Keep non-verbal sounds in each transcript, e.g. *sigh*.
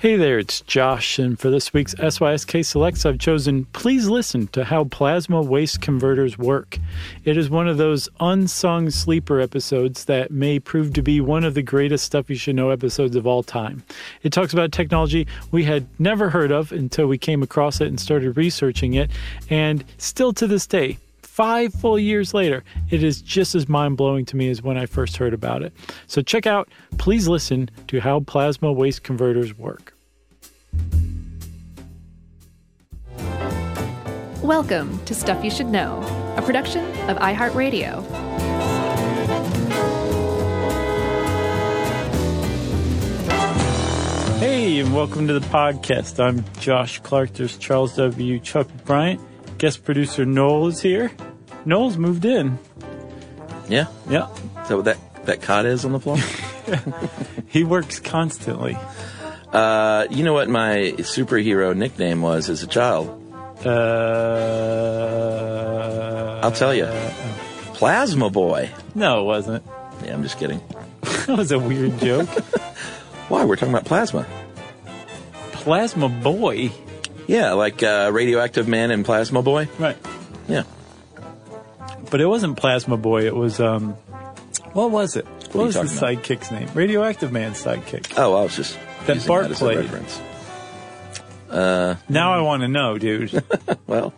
Hey there, it's Josh, and for this week's SYSK Selects, I've chosen Please Listen to How Plasma Waste Converters Work. It is one of those unsung sleeper episodes that may prove to be one of the greatest Stuff You Should Know episodes of all time. It talks about technology we had never heard of until we came across it and started researching it, and still to this day, five full years later, it is just as mind blowing to me as when I first heard about it. So check out, please listen to how plasma waste converters work. Welcome to Stuff You Should Know, a production of iHeartRadio. Hey, and welcome to the podcast. I'm Josh Clark. There's Charles W. Chuck Bryant. Guest producer Noel is here. Noel's moved in. Yeah. Yeah. Is that what that, that cot is on the floor? *laughs* He works constantly. uh, you know what my superhero nickname was as a child? Uh, I'll tell you. Plasma Boy. No, it wasn't. Yeah, I'm just kidding. *laughs* That was a weird joke. *laughs* Why? We're talking about plasma. Plasma Boy. Yeah, like uh, Radioactive Man and Plasma Boy. Right. Yeah. But it wasn't Plasma Boy. It was, um, what was it? What, you was the talking sidekick's name? Radioactive Man's sidekick. Oh, I was just That Bart that played. a reference. Now I want to know, dude. *laughs* Well,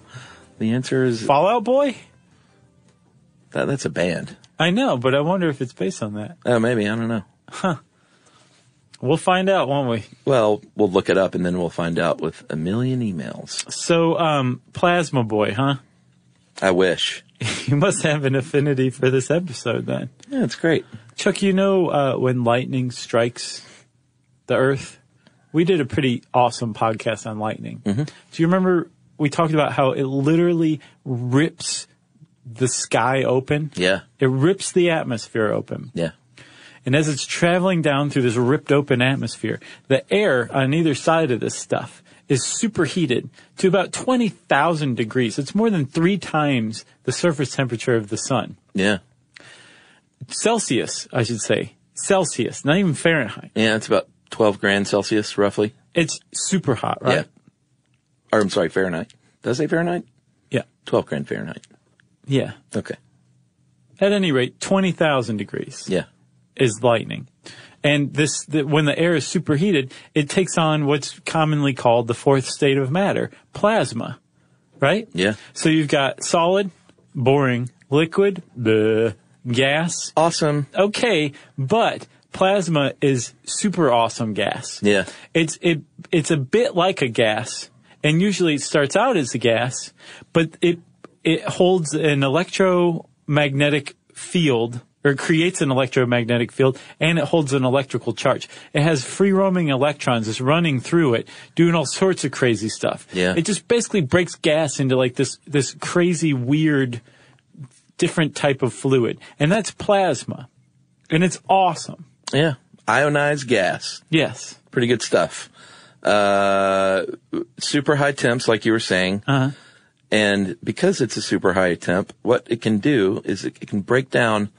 the answer is Fallout Boy? that, that's a band. I know, but I wonder if it's based on that. Oh, maybe I don't know. We'll find out, won't we? Well, we'll look it up and then we'll find out with a million emails. So, um, Plasma Boy, huh? I wish. *laughs* You must have an affinity for this episode then. Yeah, it's great. Chuck, you know uh, when lightning strikes the earth? We did a pretty awesome podcast on lightning. Mm-hmm. Do you remember we talked about how it literally rips the sky open? Yeah. It rips the atmosphere open. Yeah. And as it's traveling down through this ripped open atmosphere, the air on either side of this stuff is superheated to about 20,000 degrees. It's more than three times the surface temperature of the sun. Yeah. Celsius, I should say. Celsius, not even Fahrenheit. Yeah, it's about 12 grand Celsius, roughly. It's super hot, right? Yeah. Or, I'm sorry, Fahrenheit. Does it say Fahrenheit? Yeah. 12 grand Fahrenheit. Yeah. Okay. At any rate, 20,000 degrees Yeah. is lightning. And this, the, when the air is superheated, it takes on what's commonly called the fourth state of matter, plasma, right? Yeah. So you've got solid, boring, liquid, the gas. Awesome. Okay, but plasma is super awesome gas. Yeah. It's it it's a bit like a gas, and usually it starts out as a gas, but it it holds an electromagnetic field or creates an electromagnetic field and it holds an electrical charge. It has free roaming electrons that's running through it, doing all sorts of crazy stuff. Yeah. It just basically breaks gas into like this this crazy weird different type of fluid. And that's plasma. And it's awesome. Yeah. Ionized gas. Yes. Pretty good stuff. Uh, super high temps, like you were saying. Uh-huh. And because it's a super high temp, what it can do is it, it can break down,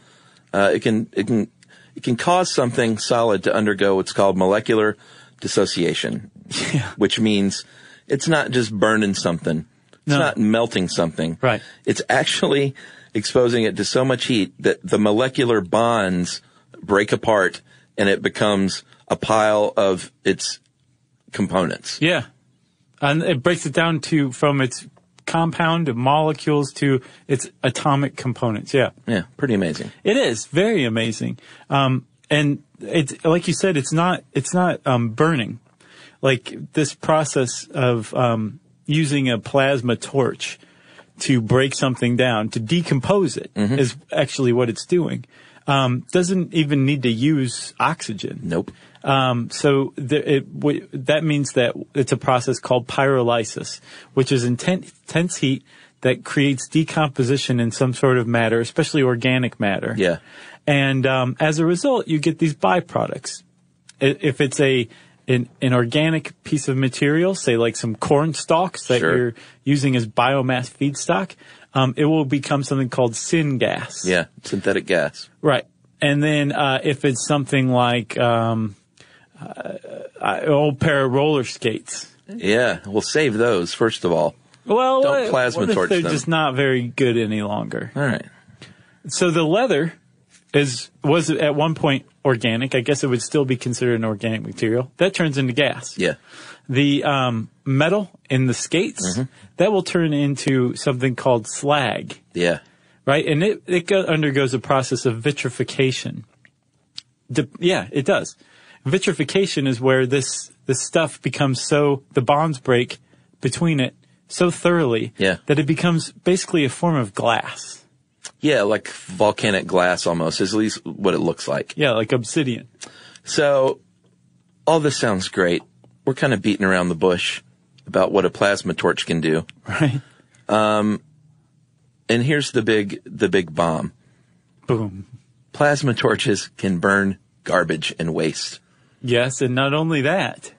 uh, it can, it can, it can cause something solid to undergo what's called molecular dissociation, *laughs* Yeah. which means it's not just burning something. It's No. not melting something. Right. It's actually exposing it to so much heat that the molecular bonds break apart and it becomes a pile of its components. Yeah. And it breaks it down to from its compound of molecules to its atomic components. Yeah. Yeah, pretty amazing. It is very amazing. Um, and it's like you said, it's not it's not um, burning. Like this process of um, using a plasma torch to break something down to decompose it is actually what it's doing. Um, doesn't even need to use oxygen. Nope. Um, so the, it, w- that means that it's a process called pyrolysis, which is intense, intense heat that creates decomposition in some sort of matter, especially organic matter. Yeah. And um, as a result, you get these byproducts. If it's a an, an organic piece of material, say like some corn stalks that Sure. you're using as biomass feedstock, um, it will become something called syngas. Yeah, synthetic gas. Right. And then uh, if it's something like um, uh, old pair of roller skates. Yeah, we'll save those first of all. Well, Don't plasma what if torch they're them. just not very good any longer. All right. So the leather is was at one point organic. I guess it would still be considered an organic material. That turns into gas. Yeah. The um, metal in the skates Mm-hmm. that will turn into something called slag, Yeah. right? And it it go, undergoes a process of vitrification. De- yeah, it does. Vitrification is where this this stuff becomes so the bonds break between it so thoroughly Yeah. that it becomes basically a form of glass. Yeah, like volcanic glass almost, is at least what it looks like. Yeah, like obsidian. So, all this sounds great. We're kind of beating around the bush about what a plasma torch can do. Right? Um, and here's the big, the big bomb. Boom. Plasma torches can burn garbage and waste. Yes, and not only that,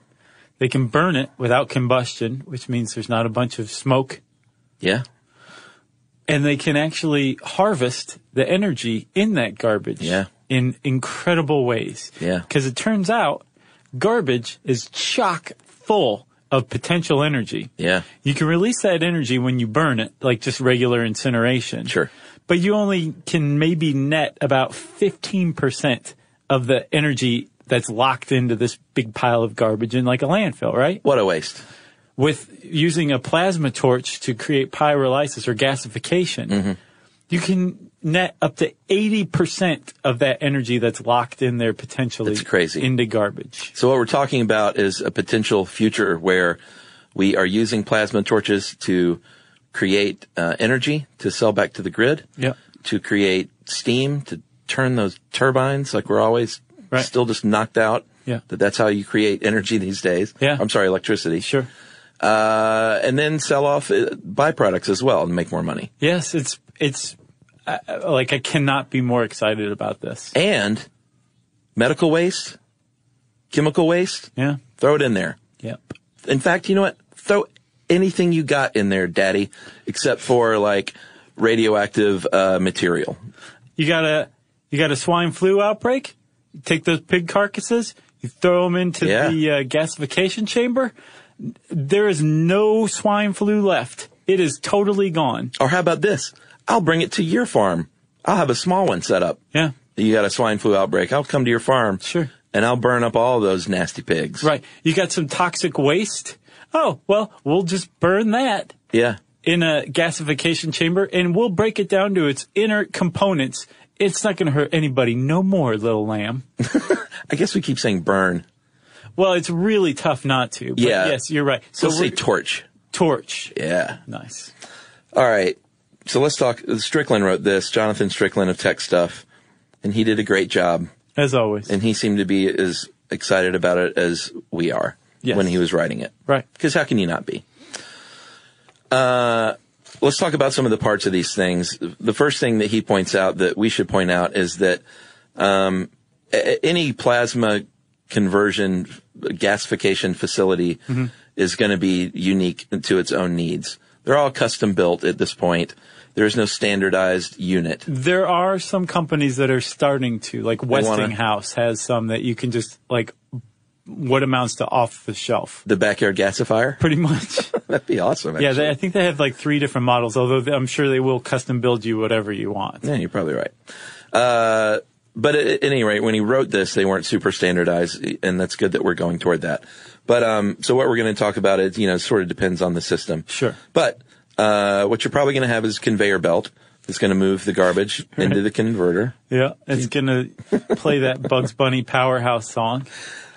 they can burn it without combustion, which means there's not a bunch of smoke, Yeah. and they can actually harvest the energy in that garbage Yeah. in incredible ways. Yeah. Because it turns out garbage is chock full of potential energy. Yeah. You can release that energy when you burn it, like just regular incineration. Sure. But you only can maybe net about 15% of the energy that's locked into this big pile of garbage in like a landfill, right? What a waste. With using a plasma torch to create pyrolysis or gasification, Mm-hmm. you can net up to 80% of that energy that's locked in there potentially That's crazy. into garbage. So what we're talking about is a potential future where we are using plasma torches to create uh, energy to sell back to the grid, Yep. to create steam to turn those turbines like we're always Right. still just knocked out. Yeah. That that's how you create energy these days. Yeah. I'm sorry, electricity. Sure. Uh, and then sell off uh, byproducts as well and make more money. Yes, it's, it's, uh, like I cannot be more excited about this. And medical waste, chemical waste, Yeah. throw it in there. Yep. In fact, you know what? Throw anything you got in there, daddy, except for like radioactive uh, material. You got a you got a swine flu outbreak. You take those pig carcasses, you throw them into Yeah. the uh, gasification chamber. There is no swine flu left. It is totally gone. Or how about this? I'll bring it to your farm. I'll have a small one set up. Yeah, You got a swine flu outbreak. I'll come to your farm. Sure. And I'll burn up all those nasty pigs. right. You got some toxic waste. Oh well, we'll just burn that Yeah. in a gasification chamber, and we'll break it down to its inert components. It's not going to hurt anybody no more, little lamb. *laughs* I guess we keep saying burn. Well, it's really tough not to. But Yeah. Yes, you're right. So So we'll say torch. torch. Yeah. Nice. All right. So let's talk. Strickland wrote this, Jonathan Strickland of Tech Stuff, and he did a great job. As always. And he seemed to be as excited about it as we are Yes. when he was writing it. right. Because how can you not be? Uh, let's talk about some of the parts of these things. The first thing that he points out that we should point out is that um, a- any plasma conversion gasification facility is going to be unique to its own needs. They're all custom built at this point. There is no standardized unit. There are some companies that are starting to, like Westinghouse has some that you can just like what amounts to off the shelf, The backyard gasifier? pretty much. *laughs* That'd be awesome. yeah, they, I think they have like three different models. Although they- I'm sure they will custom build you whatever you want. Yeah, you're probably right. Uh, but at, at any rate, when he wrote this, they weren't super standardized, and that's good that we're going toward that. But um, so what we're going to talk about is, you know, sort of depends on the system. Sure. But uh, what you're probably going to have is a conveyor belt that's going to move the garbage *laughs* into the converter. Yeah, it's gonna play that *laughs* Bugs Bunny powerhouse song.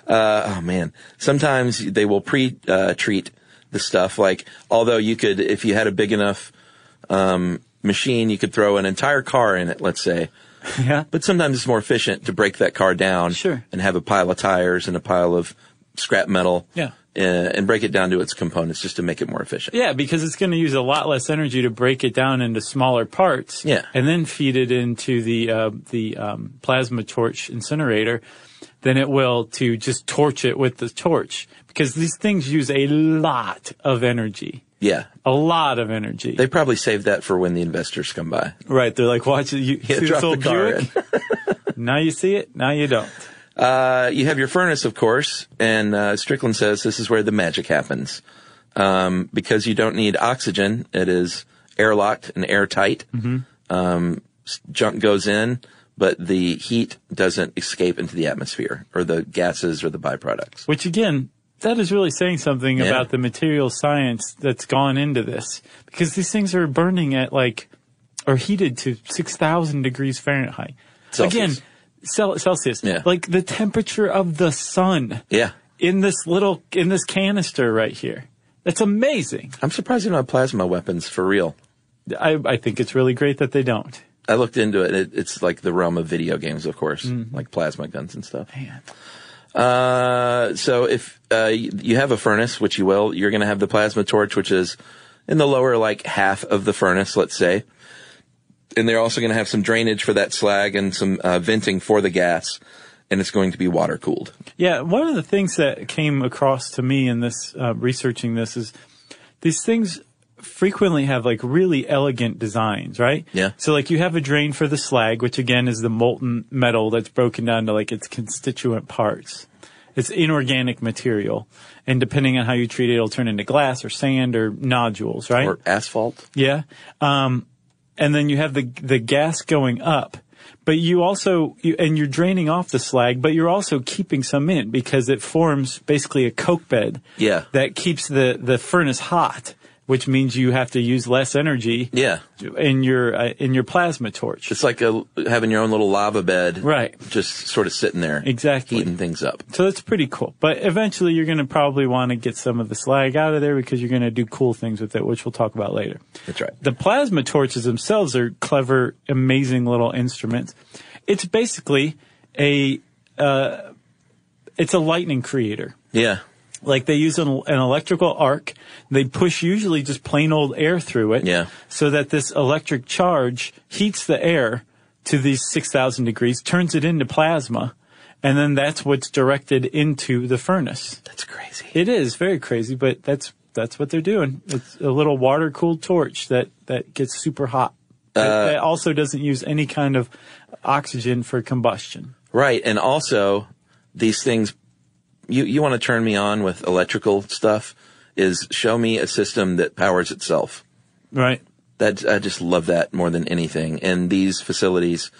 Oh man, sometimes they will pre uh, treat the stuff. Like, although you could, if you had a big enough um, machine, you could throw an entire car in it. Let's say. *laughs* Yeah, But sometimes it's more efficient to break that car down Sure. and have a pile of tires and a pile of scrap metal Yeah. Uh, and break it down to its components just to make it more efficient. yeah, because it's going to use a lot less energy to break it down into smaller parts. Yeah. and then feed it into the uh, the um, plasma torch incinerator than it will to just torch it with the torch because these things use a lot of energy. Yeah. A lot of energy. They probably save that for when the investors come by. right. They're like, watch it. You Yeah, see drop this old the car Buick? *laughs* now you see it. Now you don't. Uh, you have your furnace, of course, and uh, Strickland says this is where the magic happens. Um, because you don't need oxygen, it is airlocked and airtight. Um, junk goes in, but the heat doesn't escape into the atmosphere or the gases or the byproducts. Which again, that is really saying something Yeah. about the material science that's gone into this. Because these things are burning at like, or heated to 6,000 degrees Fahrenheit. Celsius. Again, Cel- Celsius. Yeah. Like the temperature of the sun Yeah. in this little, in this canister right here. That's amazing. I'm surprised you don't have plasma weapons for real. I, I think it's really great that they don't. I looked into it. it it's like the realm of video games, of course, like plasma guns and stuff. Man. Uh, so if uh, you have a furnace, which you will, you're going to have the plasma torch, which is in the lower like half of the furnace, let's say. And they're also going to have some drainage for that slag and some uh, venting for the gas, and it's going to be water cooled. Yeah, one of the things that came across to me in this uh, researching this is these things frequently have like really elegant designs, right? Yeah. So like you have a drain for the slag, which again is the molten metal that's broken down to like its constituent parts. It's inorganic material, and depending on how you treat it, it'll turn into glass or sand or nodules, right? Or asphalt. Yeah. Um, and then you have the the gas going up, but you also you, and you're draining off the slag, but you're also keeping some in because it forms basically a coke bed. Yeah. That keeps the the furnace hot, which means you have to use less energy. Yeah. In your uh, in your plasma torch. It's like a, having your own little lava bed. Right. Just sort of sitting there. Exactly. Heating things up. So that's pretty cool. But eventually you're going to probably want to get some of the slag out of there because you're going to do cool things with it, which we'll talk about later. That's right. The plasma torches themselves are clever, amazing little instruments. It's basically a, uh, it's a lightning creator. Yeah. Like they use an, an electrical arc. They push usually just plain old air through it. Yeah. So that this electric charge heats the air to these 6,000 degrees, turns it into plasma, and then that's what's directed into the furnace. That's crazy. It is very crazy, but that's that's what they're doing. It's a little water cooled torch that that gets super hot. That- uh, that also doesn't use any kind of oxygen for combustion. Right. And also, these things, you, you want to turn me on with electrical stuff, is show me a system that powers itself. Right. That, I just love that more than anything. And these facilities,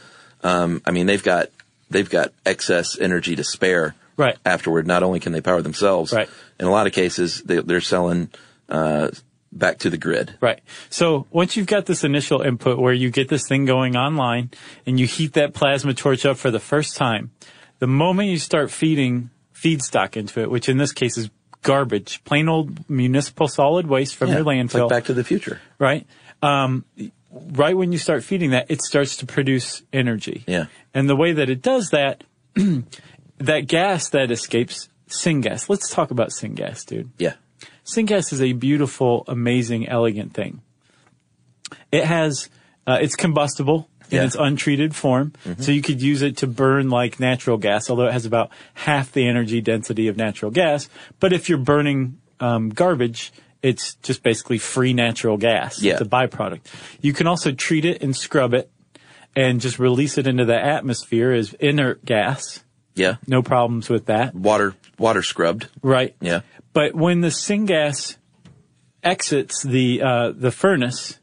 um, I mean, they've got, they've got excess energy to spare. Right. Afterward, not only can they power themselves, Right. in a lot of cases, they, they're selling, uh, back to the grid. Right. So once you've got this initial input where you get this thing going online and you heat that plasma torch up for the first time, the moment you start feeding feedstock into it, which in this case is garbage, plain old municipal solid waste from Yeah, your landfill. like Back to the Future. right? Um, right when you start feeding that, it starts to produce energy. Yeah. And the way that it does that, *clears throat* that gas that escapes, syngas. Let's talk about syngas, dude. Yeah. Syngas is a beautiful, amazing, elegant thing. It has, uh, it's combustible in Yeah. its untreated form, so you could use it to burn like natural gas, although it has about half the energy density of natural gas. But if you're burning um, garbage, it's just basically free natural gas. Yeah. It's a byproduct. You can also treat it and scrub it and just release it into the atmosphere as inert gas. Yeah. No problems with that. Water, water scrubbed. Right. Yeah. But when the syngas exits the uh, the furnace,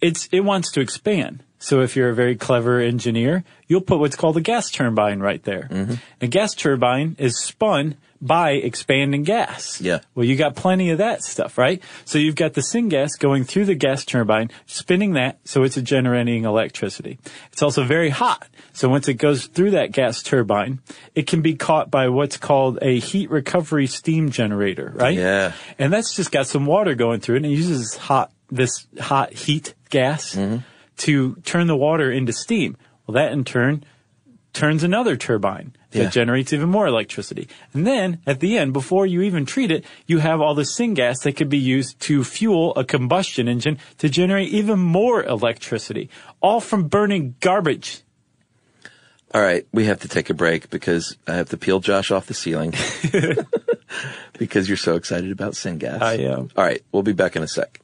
it's it wants to expand. So if you're a very clever engineer, you'll put what's called a gas turbine right there. Mm-hmm. A gas turbine is spun by expanding gas. Yeah. Well, you got plenty of that stuff, right? So you've got the syngas going through the gas turbine, spinning that, so it's generating electricity. It's also very hot. So once it goes through that gas turbine, it can be caught by what's called a heat recovery steam generator, right? Yeah. And that's just got some water going through it and it uses hot, this hot heat gas Mm-hmm. To turn the water into steam. Well, that in turn turns another turbine that Yeah. generates even more electricity. And then at the end, before you even treat it, you have all the syngas that could be used to fuel a combustion engine to generate even more electricity, all from burning garbage. All right, we have to take a break because I have to peel Josh off the ceiling *laughs* *laughs* because you're so excited about syngas. I am. All right, we'll be back in a sec.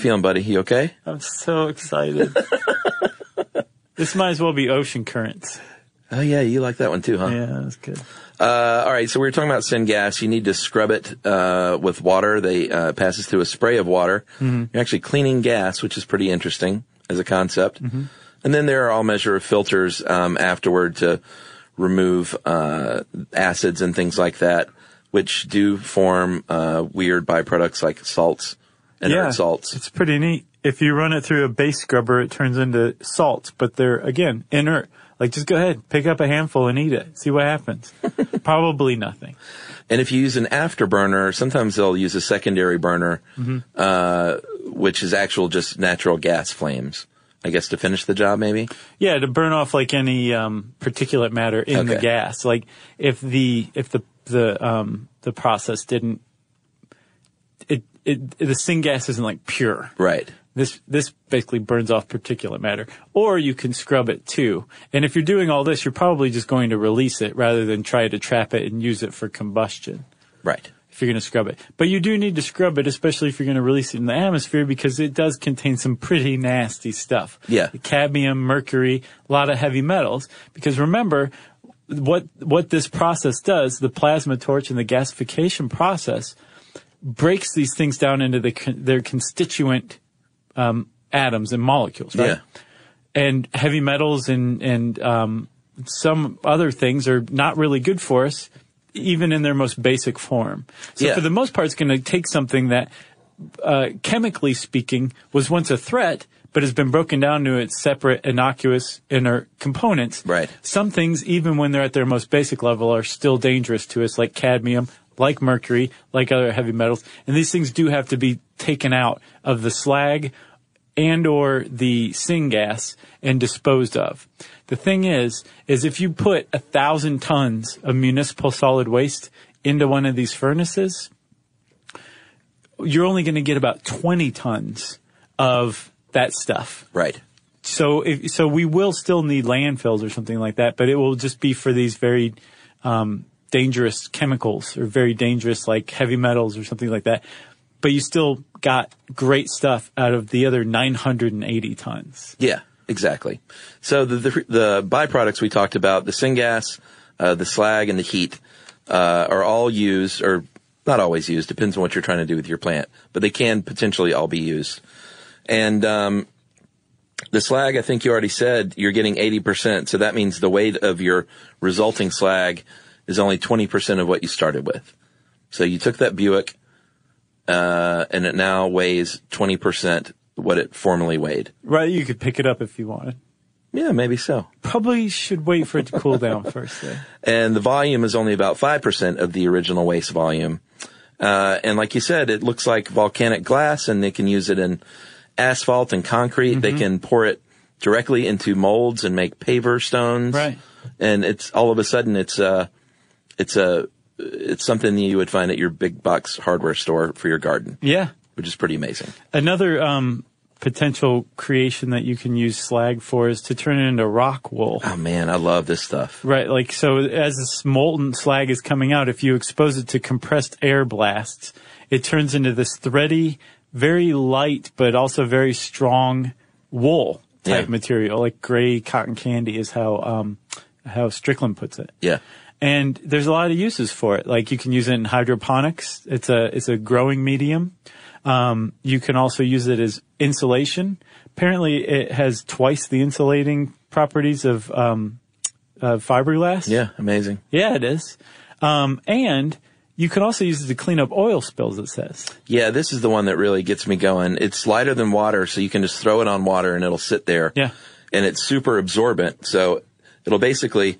Feeling, buddy? You okay? I'm so excited. *laughs* this might as well be ocean currents. Oh yeah, you like that one too, huh? Yeah, that's good. Uh, all right, so we were talking about syngas. You need to scrub it uh, with water. They uh, passes through a spray of water. You're actually cleaning gas, which is pretty interesting as a concept. And then there are all measure of filters um, afterward to remove uh, acids and things like that, which do form uh, weird byproducts like salts, inert yeah, salts. It's pretty neat. If you run it through a base scrubber, it turns into salts, but they're again inert. Like just go ahead, pick up a handful and eat it. See what happens. *laughs* Probably nothing. And if you use an afterburner, sometimes they'll use a secondary burner, Mm-hmm. uh, which is actual just natural gas flames. I guess to finish the job, maybe. Yeah, to burn off like any um, particulate matter in the gas. Like if the if the the um, the process didn't it it the syngas isn't like pure. Right. This this basically burns off particulate matter. Or you can scrub it too. And if you're doing all this, you're probably just going to release it rather than try to trap it and use it for combustion. Right. If you're going to scrub it. But you do need to scrub it, especially if you're going to release it in the atmosphere because it does contain some pretty nasty stuff. Yeah. Cadmium, mercury, a lot of heavy metals. Because remember, what, what this process does, the plasma torch and the gasification process breaks these things down into the, their constituent, um, atoms and molecules, right? Yeah. and heavy metals and and um, some other things are not really good for us, even in their most basic form. So Yeah. for the most part, it's going to take something that, uh, chemically speaking, was once a threat, but has been broken down to its separate innocuous inner components. Right. Some things, even when they're at their most basic level, are still dangerous to us, like cadmium, like mercury, like other heavy metals. And these things do have to be taken out of the slag and or the syngas and disposed of. The thing is, is if you put a thousand tons of municipal solid waste into one of these furnaces, you're only going to get about 20 tons of that stuff. Right. So if, so we will still need landfills or something like that, but it will just be for these very, um, dangerous chemicals or very dangerous like heavy metals or something like that. But you still got great stuff out of the other 980 tons. Yeah, exactly. So the, the, the byproducts we talked about, the syngas, uh, the slag, and the heat, uh, are all used, or not always used, depends on what you're trying to do with your plant, but they can potentially all be used. And, um, the slag, I think you already said you're getting 80%. So that means the weight of your resulting slag is only 20% of what you started with. So you took that Buick, uh, and it now weighs 20% what it formerly weighed. Right? You could pick it up if you wanted. Yeah, maybe so. Probably should wait for it to cool down first. Though. *laughs* and the volume is only about 5% of the original waste volume. Uh, and like you said, it looks like volcanic glass and they can use it in asphalt and concrete. They can pour it directly into molds and make paver stones. Right. And it's all of a sudden it's uh it's a, it's something that you would find at your big box hardware store for your garden, Yeah. which is pretty amazing. Another um, potential creation that you can use slag for is to turn it into rock wool. Oh man, I love this stuff. Right, like so as this molten slag is coming out, if you expose it to compressed air blasts, it turns into this thready, very light but also very strong wool type Yeah. material, like gray cotton candy is how um how Strickland puts it. Yeah. And there's a lot of uses for it. Like you can use it in hydroponics. It's a it's a growing medium. Um, you can also use it as insulation. Apparently, it has twice the insulating properties of um, uh, fiberglass. Yeah, amazing. yeah, it is. Um, and you can also use it to clean up oil spills. It says. Yeah, this is the one that really gets me going. It's lighter than water, so you can just throw it on water and it'll sit there. Yeah. And it's super absorbent, so it'll basically,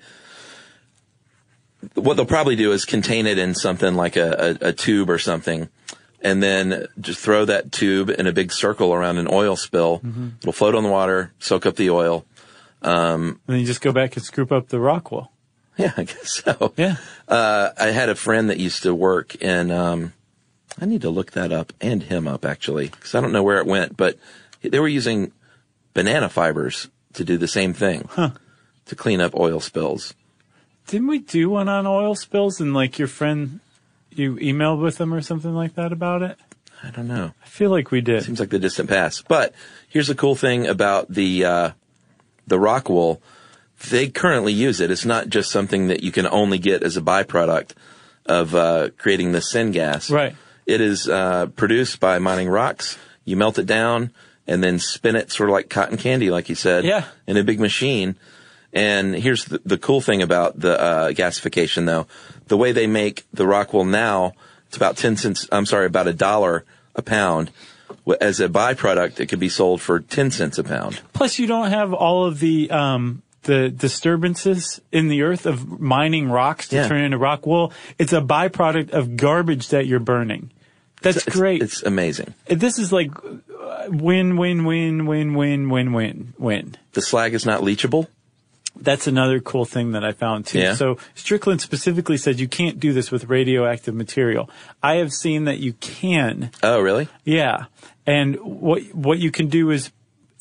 what they'll probably do is contain it in something like a, a, a tube or something, and then just throw that tube in a big circle around an oil spill. Mm-hmm. It'll float on the water, soak up the oil. And then you just go back and scoop up the rock wool. *laughs* Yeah, I guess so. Yeah. Uh, I had a friend that used to work in, um, I need to look that up and him up actually, because I don't know where it went, but they were using banana fibers to do the same thing, to clean up oil spills. Didn't we do one on oil spills and like your friend, you emailed with them or something like that about it? I don't know. I feel like we did. Seems like the distant past. But here's the cool thing about the uh, the rock wool. They currently use it. It's not just something that you can only get as a byproduct of uh, creating the syngas. Right. It is uh, produced by mining rocks. You melt it down and then spin it sort of like cotton candy, like you said, Yeah. in a big machine. And here's the, the cool thing about the uh, gasification, though, the way they make the rock wool now, it's about ten cents. I'm sorry, about a dollar a pound. As a byproduct, it could be sold for ten cents a pound. Plus, you don't have all of the um the disturbances in the earth of mining rocks to yeah. turn into rock wool. It's a byproduct of garbage that you're burning. That's it's, great. It's, it's amazing. This is like uh, win, win, win, win, win, win, win, win. The slag is not leachable? That's another cool thing that I found too. Yeah. So Strickland specifically said you can't do this with radioactive material. I have seen that you can. Oh, really? Yeah. And what what you can do is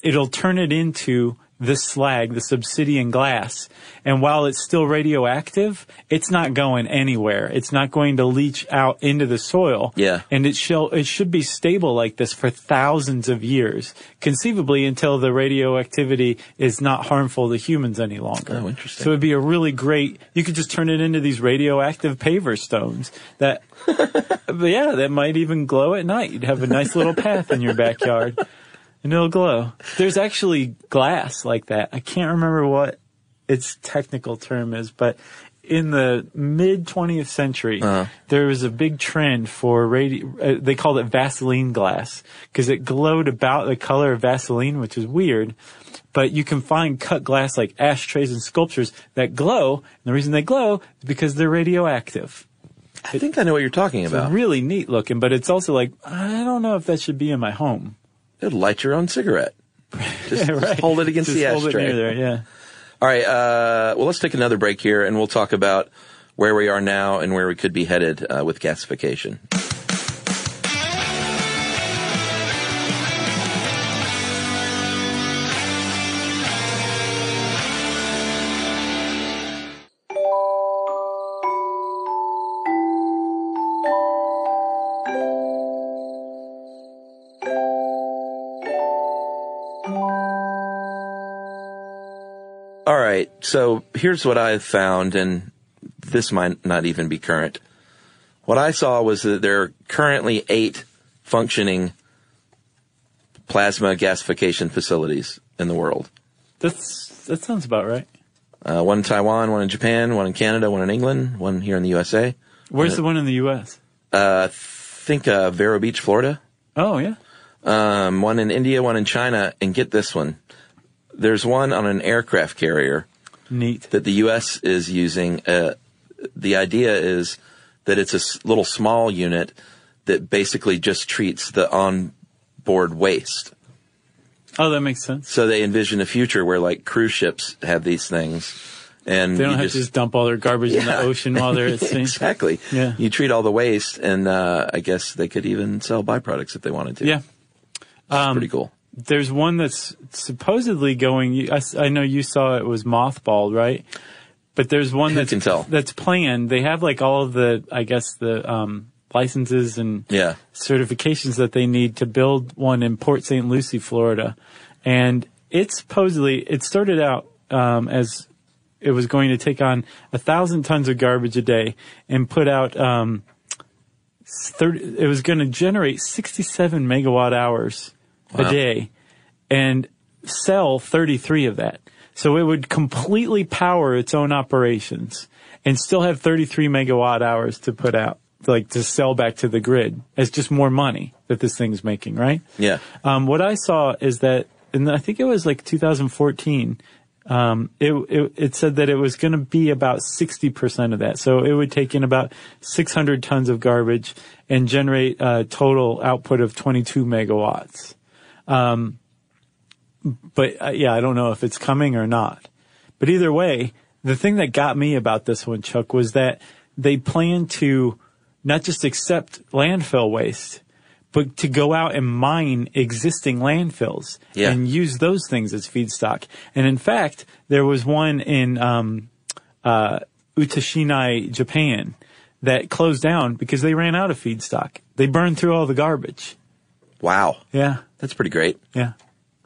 it'll turn it into the slag, the subsidian glass. And while it's still radioactive, it's not going anywhere. It's not going to leach out into the soil. Yeah. And it shall it should be stable like this for thousands of years, conceivably until the radioactivity is not harmful to humans any longer. Oh, interesting. So it'd be a really great you could just turn it into these radioactive paver stones that *laughs* yeah, that might even glow at night. You'd have a nice little path in your backyard and it'll glow. There's actually glass like that. I can't remember what its technical term is, but in the mid 20th century, there was a big trend for radio, uh, they called it Vaseline glass because it glowed about the color of Vaseline, which is weird. But you can find cut glass like ashtrays and sculptures that glow. And the reason they glow is because they're radioactive. I think I know what you're talking It's about. really neat looking, but it's also like, I don't know if that should be in my home. It'll light your own cigarette. *laughs* Just, just Right. hold it against Just the hold it ashtray. there, yeah. All right. Uh, well, let's take another break here, and we'll talk about where we are now and where we could be headed uh, with gasification. So here's what I found, and this might not even be current. What I saw was that there are currently eight functioning plasma gasification facilities in the world. That's that sounds about right. Uh, one in Taiwan, one in Japan, one in Canada, one in England, one here in the USA. Where's the one in the U.S.? Uh, think uh, Vero Beach, Florida. Oh yeah, Um, one in India, one in China, and get this one. There's one on an aircraft carrier neat. that the U.S. is using. Uh, the idea is that it's a little small unit that basically just treats the onboard waste. Oh, that makes sense. So they envision a future where like cruise ships have these things, and They don't have just, to just dump all their garbage in the ocean while they're at *laughs* sea. exactly. Yeah. You treat all the waste, and uh, I guess they could even sell byproducts if they wanted to. Yeah. Um, pretty cool. There's one that's supposedly going. I, I, know you saw it was mothballed, right? But there's one that's that's planned. They have like all of the, I guess the um, licenses and Yeah. certifications that they need to build one in Port St. Lucie, Florida. And it supposedly, it started out um, as it was going to take on a thousand tons of garbage a day and put out um, 30, it was going to generate 67 megawatt hours Wow. a day and sell 33 of that. So it would completely power its own operations and still have 33 megawatt hours to put out, like to sell back to the grid as just more money that this thing's making, right? Yeah. Um, what I saw is that, and I think it was like 2014, um, it, it, it said that it was going to be about 60% of that. So it would take in about 600 tons of garbage and generate a total output of 22 megawatts. Um, but uh, yeah, I don't know if it's coming or not. But either way, the thing that got me about this one, Chuck, was that they plan to not just accept landfill waste, but to go out and mine existing landfills Yeah. and use those things as feedstock. And in fact, there was one in um, uh, Utashinai, Japan, that closed down because they ran out of feedstock. They burned through all the garbage. Wow. Yeah. That's pretty great Yeah.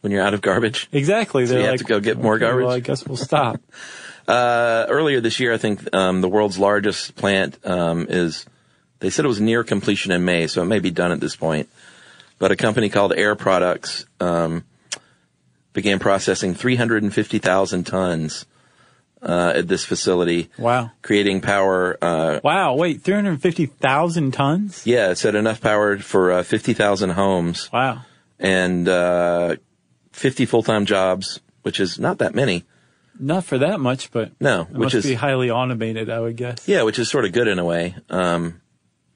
when you're out of garbage. Exactly. They're you have to go get more "Okay, garbage?" Well, I guess we'll stop. *laughs* *laughs* Uh, earlier this year, I think um, the world's largest plant um, is. They said it was near completion in May, so it may be done at this point. But a company called Air Products um, began processing 350,000 tons uh, at this facility, wow. creating power. Uh, Wow. Wait, 350,000 tons? yeah, it said enough power for uh, 50,000 homes Wow. And uh, 50 full-time jobs, which is not that many. Not for that much, but No, it which is be highly automated, I would guess. yeah, which is sort of good in a way. Um,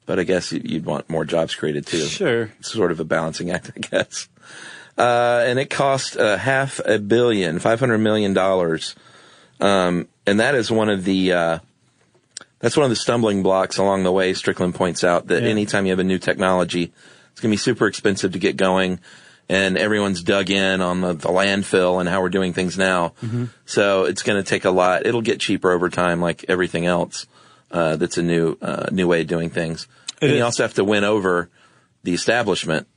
but I guess you- you'd want more jobs created too. Sure. It's sort of a balancing act, *laughs* I guess. Uh, and it cost uh, half a billion, five hundred million dollars, um, and that is one of the uh, that's one of the stumbling blocks along the way. Strickland points out that Yeah. anytime you have a new technology, it's going to be super expensive to get going, and everyone's dug in on the, the landfill and how we're doing things now. Mm-hmm. So it's going to take a lot. It'll get cheaper over time, like everything else. Uh, that's a new uh, new way of doing things. It and is. you also have to win over the establishment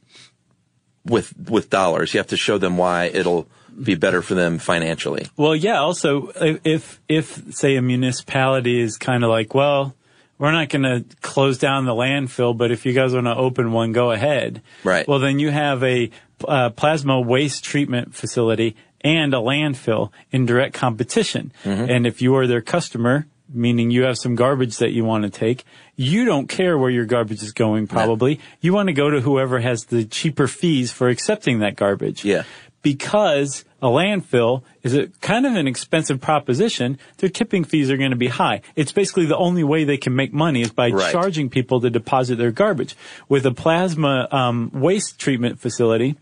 with with dollars. You have to show them why it'll be better for them financially. Well, yeah. Also, if if say a municipality is kind of like, well, we're not going to close down the landfill, but if you guys want to open one, go ahead. Right. Well, then you have a uh, plasma waste treatment facility and a landfill in direct competition. And if you are their customer, meaning you have some garbage that you want to take, you don't care where your garbage is going. Probably you want to go to whoever has the cheaper fees for accepting that garbage Yeah. Because a landfill is a kind of an expensive proposition, their tipping fees are going to be high. It's basically the only way they can make money is by Right. charging people to deposit their garbage. With a plasma um, waste treatment facility,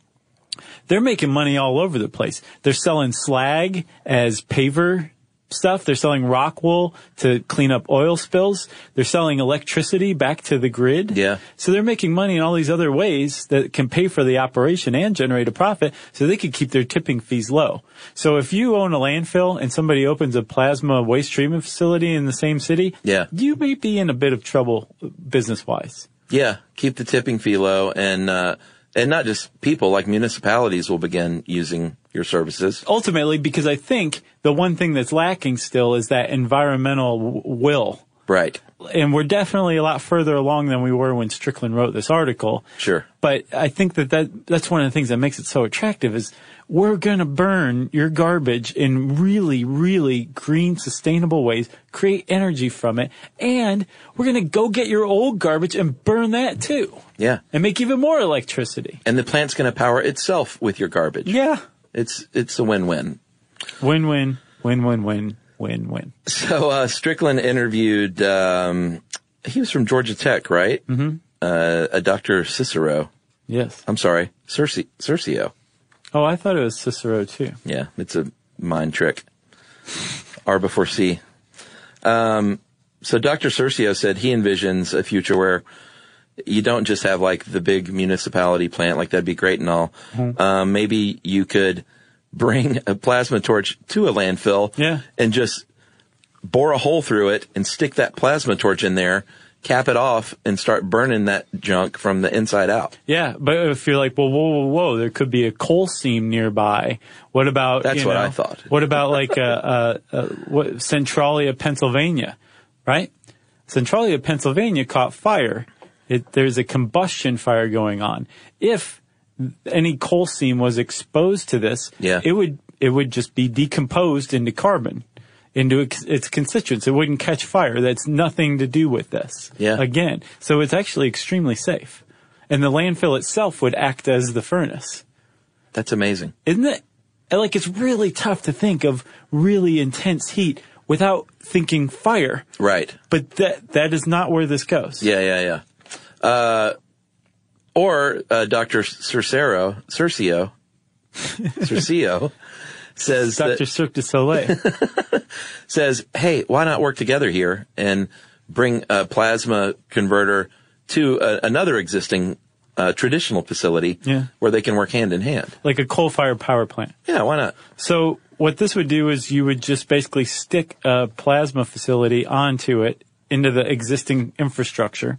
they're making money all over the place. They're selling slag as paver stuff. They're selling rock wool to clean up oil spills. They're selling electricity back to the grid. Yeah. So they're making money in all these other ways that can pay for the operation and generate a profit so they could keep their tipping fees low. So if you own a landfill and somebody opens a plasma waste treatment facility in the same city, Yeah. you may be in a bit of trouble business wise. Yeah, keep the tipping fee low, and uh, and not just people like municipalities will begin using your services. ultimately because I think the one thing that's lacking still is that environmental w- will. Right. And we're definitely a lot further along than we were when Strickland wrote this article. Sure. But I think that, that that's one of the things that makes it so attractive is we're going to burn your garbage in really, really green, sustainable ways, create energy from it, and we're going to go get your old garbage and burn that too. Yeah. And make even more electricity. And the plant's going to power itself with your garbage. Yeah. It's it's a win-win. Win, win, win, win, win, win, win. So uh, Strickland interviewed. Um, he was from Georgia Tech, right? Mm-hmm. Uh, a Dr. Cicero. Yes. I'm sorry, Circe, Circeo. Oh, I thought it was Cicero too. Yeah, it's a mind trick. R before C. Um, so Dr. Circeo said he envisions a future where you don't just have like the big municipality plant, like that'd be great and all. Um, maybe you could bring a plasma torch to a landfill Yeah. and just bore a hole through it and stick that plasma torch in there, cap it off and start burning that junk from the inside out. Yeah, but if you're like, well, whoa, whoa, whoa, there could be a coal seam nearby. What about? That's you what know, I thought. What about like uh, uh, what, Centralia, Pennsylvania, right? Centralia, Pennsylvania caught fire. It, there's a combustion fire going on. If any coal seam was exposed to this, Yeah. it would it would just be decomposed into carbon, into its, its constituents. It wouldn't catch fire. That's nothing to do with this. Yeah. Again, so it's actually extremely safe, and the landfill itself would act as the furnace. That's amazing. Isn't it? Like it's really tough to think of really intense heat without thinking fire. Right. But that that is not where this goes. Yeah, yeah, yeah. Uh, or uh, Dr. Cercero, Circeo, Circeo *laughs* says Dr. that, Cirque du Soleil. *laughs* says, "Hey, why not work together here and bring a plasma converter to a, another existing uh, traditional facility Yeah. where they can work hand in hand? like a coal-fired power plant. Yeah, why not? So what this would do is you would just basically stick a plasma facility onto it into the existing infrastructure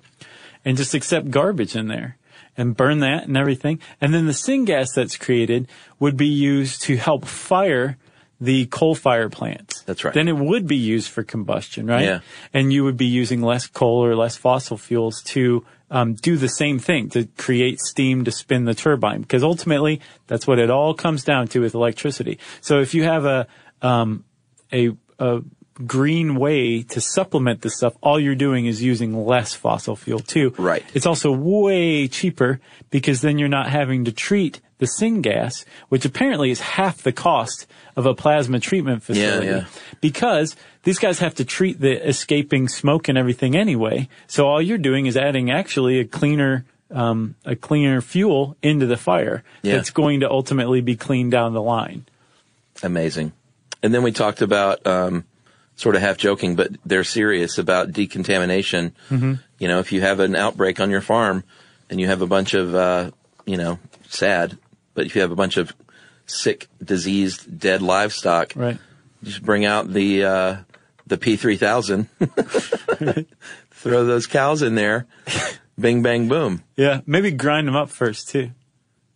and just accept garbage in there and burn that and everything. And then the syngas that's created would be used to help fire the coal fire plants. That's right. Then it would be used for combustion, right? Yeah. And you would be using less coal or less fossil fuels to um, do the same thing to create steam to spin the turbine because ultimately that's what it all comes down to with electricity. So if you have a um, a, a green way to supplement this stuff, all you're doing is using less fossil fuel too. Right. It's also way cheaper because then you're not having to treat the syngas, which apparently is half the cost of a plasma treatment facility. yeah. Because these guys have to treat the escaping smoke and everything anyway. So all you're doing is adding actually a cleaner um, a cleaner fuel into the fire Yeah. that's going to ultimately be cleaned down the line. Amazing. And then we talked about, um, sort of half joking, but they're serious about decontamination. Mm-hmm. You know, if you have an outbreak on your farm and you have a bunch of, uh, you know, sad, but if you have a bunch of sick, diseased, dead livestock, Right. just bring out the, uh, the P3000, *laughs* throw those cows in there, bing, bang, boom. Yeah. Maybe grind them up first too.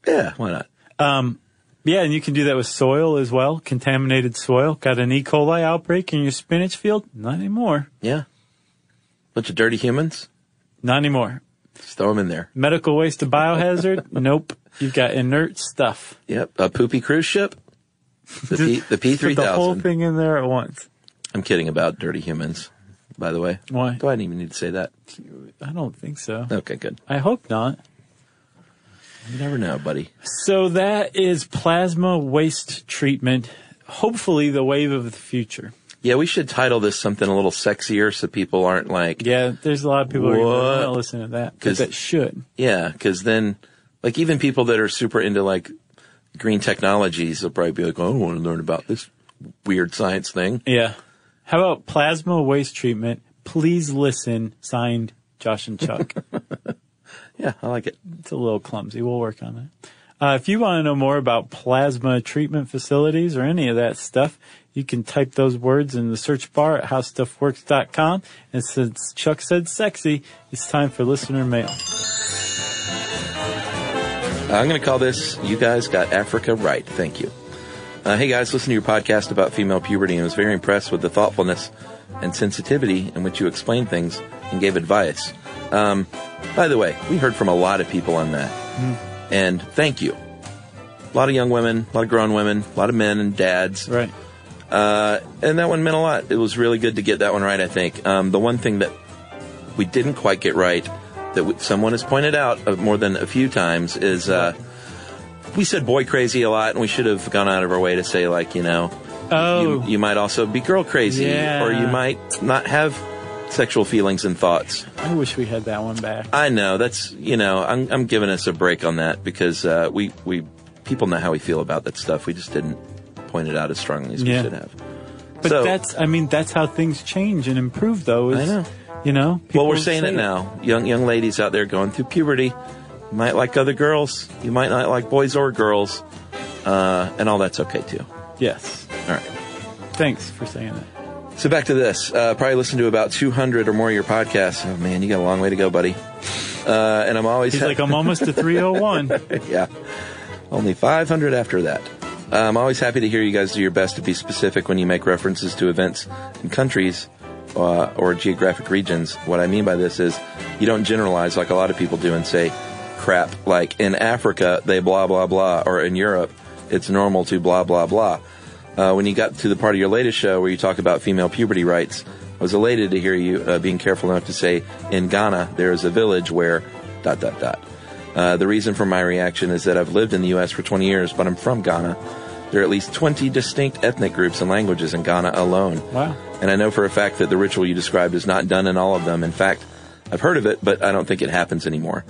Yeah, why not? Yeah, and you can do that with soil as well. Contaminated soil. Got an E. coli outbreak in your spinach field? Not anymore. Yeah. Bunch of dirty humans, Not anymore. just throw them in there. Medical waste to biohazard? *laughs* nope. You've got inert stuff. Yep, a poopy cruise ship. The, P, the Put the whole thing in there at once. I'm kidding about dirty humans, by the way. Why? Do I even need to say that? I don't think so. Okay, good. I hope not. You never know, buddy. So that is plasma waste treatment. Hopefully the wave of the future. Yeah, we should title this something a little sexier so people aren't like, Yeah, there's a lot of people who are to listen to that. 'Cause- Because that should. yeah, because then, like, even people that are super into like green technologies will probably be like, oh, I want to learn about this weird science thing. Yeah. How about plasma waste treatment? Please listen. Signed, Josh and Chuck. *laughs* Yeah, I like it. it's a little clumsy. We'll work on that. Uh, if you want to know more about plasma treatment facilities or any of that stuff, you can type those words in the search bar at howstuffworks.com. And since Chuck said sexy, it's time for listener mail. I'm going to call this You Guys Got Africa Right. Thank you. Uh, hey guys, listen to your podcast about female puberty and was very impressed with the thoughtfulness and sensitivity in which you explained things and gave advice. Um, by the way, we heard from a lot of people on that. And thank you. A lot of young women, a lot of grown women, a lot of men and dads. Right. Uh, and that one meant a lot. It was really good to get that one right, I think. Um, the one thing that we didn't quite get right, that someone has pointed out uh, more than a few times, is uh, we said boy crazy a lot, and we should have gone out of our way to say, like, you know, Oh, you, you might also be girl crazy, Yeah. or you might not have sexual feelings and thoughts. I wish we had that one back. I know that's you know I'm I'm giving us a break on that because uh, we we people know how we feel about that stuff. We just didn't point it out as strongly as Yeah. we should have. But So- that's, I mean, that's how things change and improve, though. Is, I know. You know? Well, we're saying say it now. Young young ladies out there going through puberty, you might like other girls. You might not like boys or girls, uh, and all that's okay too. Yes. All right. Thanks for saying that. So back to this. Uh, probably listened to about 200 or more of your podcasts. Oh man, you got a long way to go, buddy. Uh, and I'm always He's like, I'm almost to *laughs* 301. yeah. Only 500 after that. Uh, I'm always happy to hear you guys do your best to be specific when you make references to events in countries uh, or geographic regions. What I mean by this is you don't generalize like a lot of people do and say crap like in Africa they blah blah blah or in Europe it's normal to blah blah blah. Uh, when you got to the part of your latest show where you talk about female puberty rites, I was elated to hear you uh, being careful enough to say in Ghana there is a village where dot dot dot. Uh, the reason for my reaction is that I've lived in the U.S. for 20 years, but I'm from Ghana. There are at least 20 distinct ethnic groups and languages in Ghana alone. Wow. And I know for a fact that the ritual you described is not done in all of them. In fact, I've heard of it, but I don't think it happens anymore.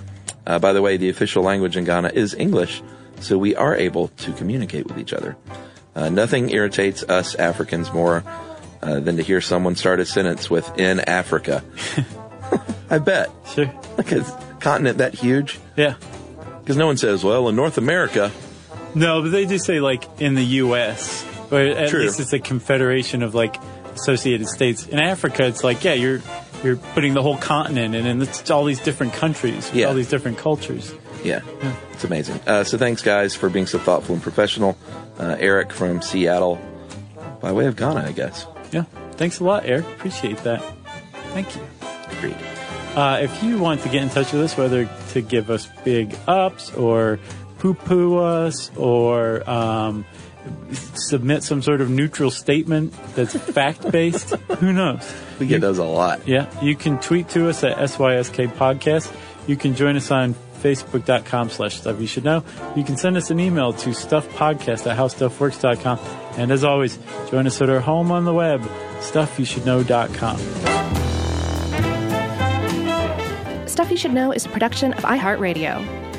Uh, by the way, the official language in Ghana is English, so we are able to communicate with each other. Uh, nothing irritates us Africans more uh, than to hear someone start a sentence with "in Africa." *laughs* I bet, Sure. like a continent that huge, Yeah. because no one says, "Well, in North America." No, but they do say like in the U.S. Or at True. least it's a confederation of like associated states. In Africa, it's like yeah, you're you're putting the whole continent in, and it's all these different countries, with Yeah. all these different cultures. Yeah, it's amazing. Uh, so thanks, guys, for being so thoughtful and professional. Uh, Eric from Seattle, by way of Ghana, I guess. Yeah, thanks a lot, Eric. Appreciate that. Thank you. Agreed. Uh, if you want to get in touch with us, whether to give us big ups or poo poo us or um, submit some sort of neutral statement that's *laughs* fact based, who knows? We get those a lot. Yeah, you can tweet to us at SYSK Podcast. You can join us on Facebook.com slash stuff you should know. You can send us an email to stuffpodcast at howstuffworks.com. And as always, join us at our home on the web, stuffyoushouldknow.com. Stuff You Should Know is a production of iHeartRadio.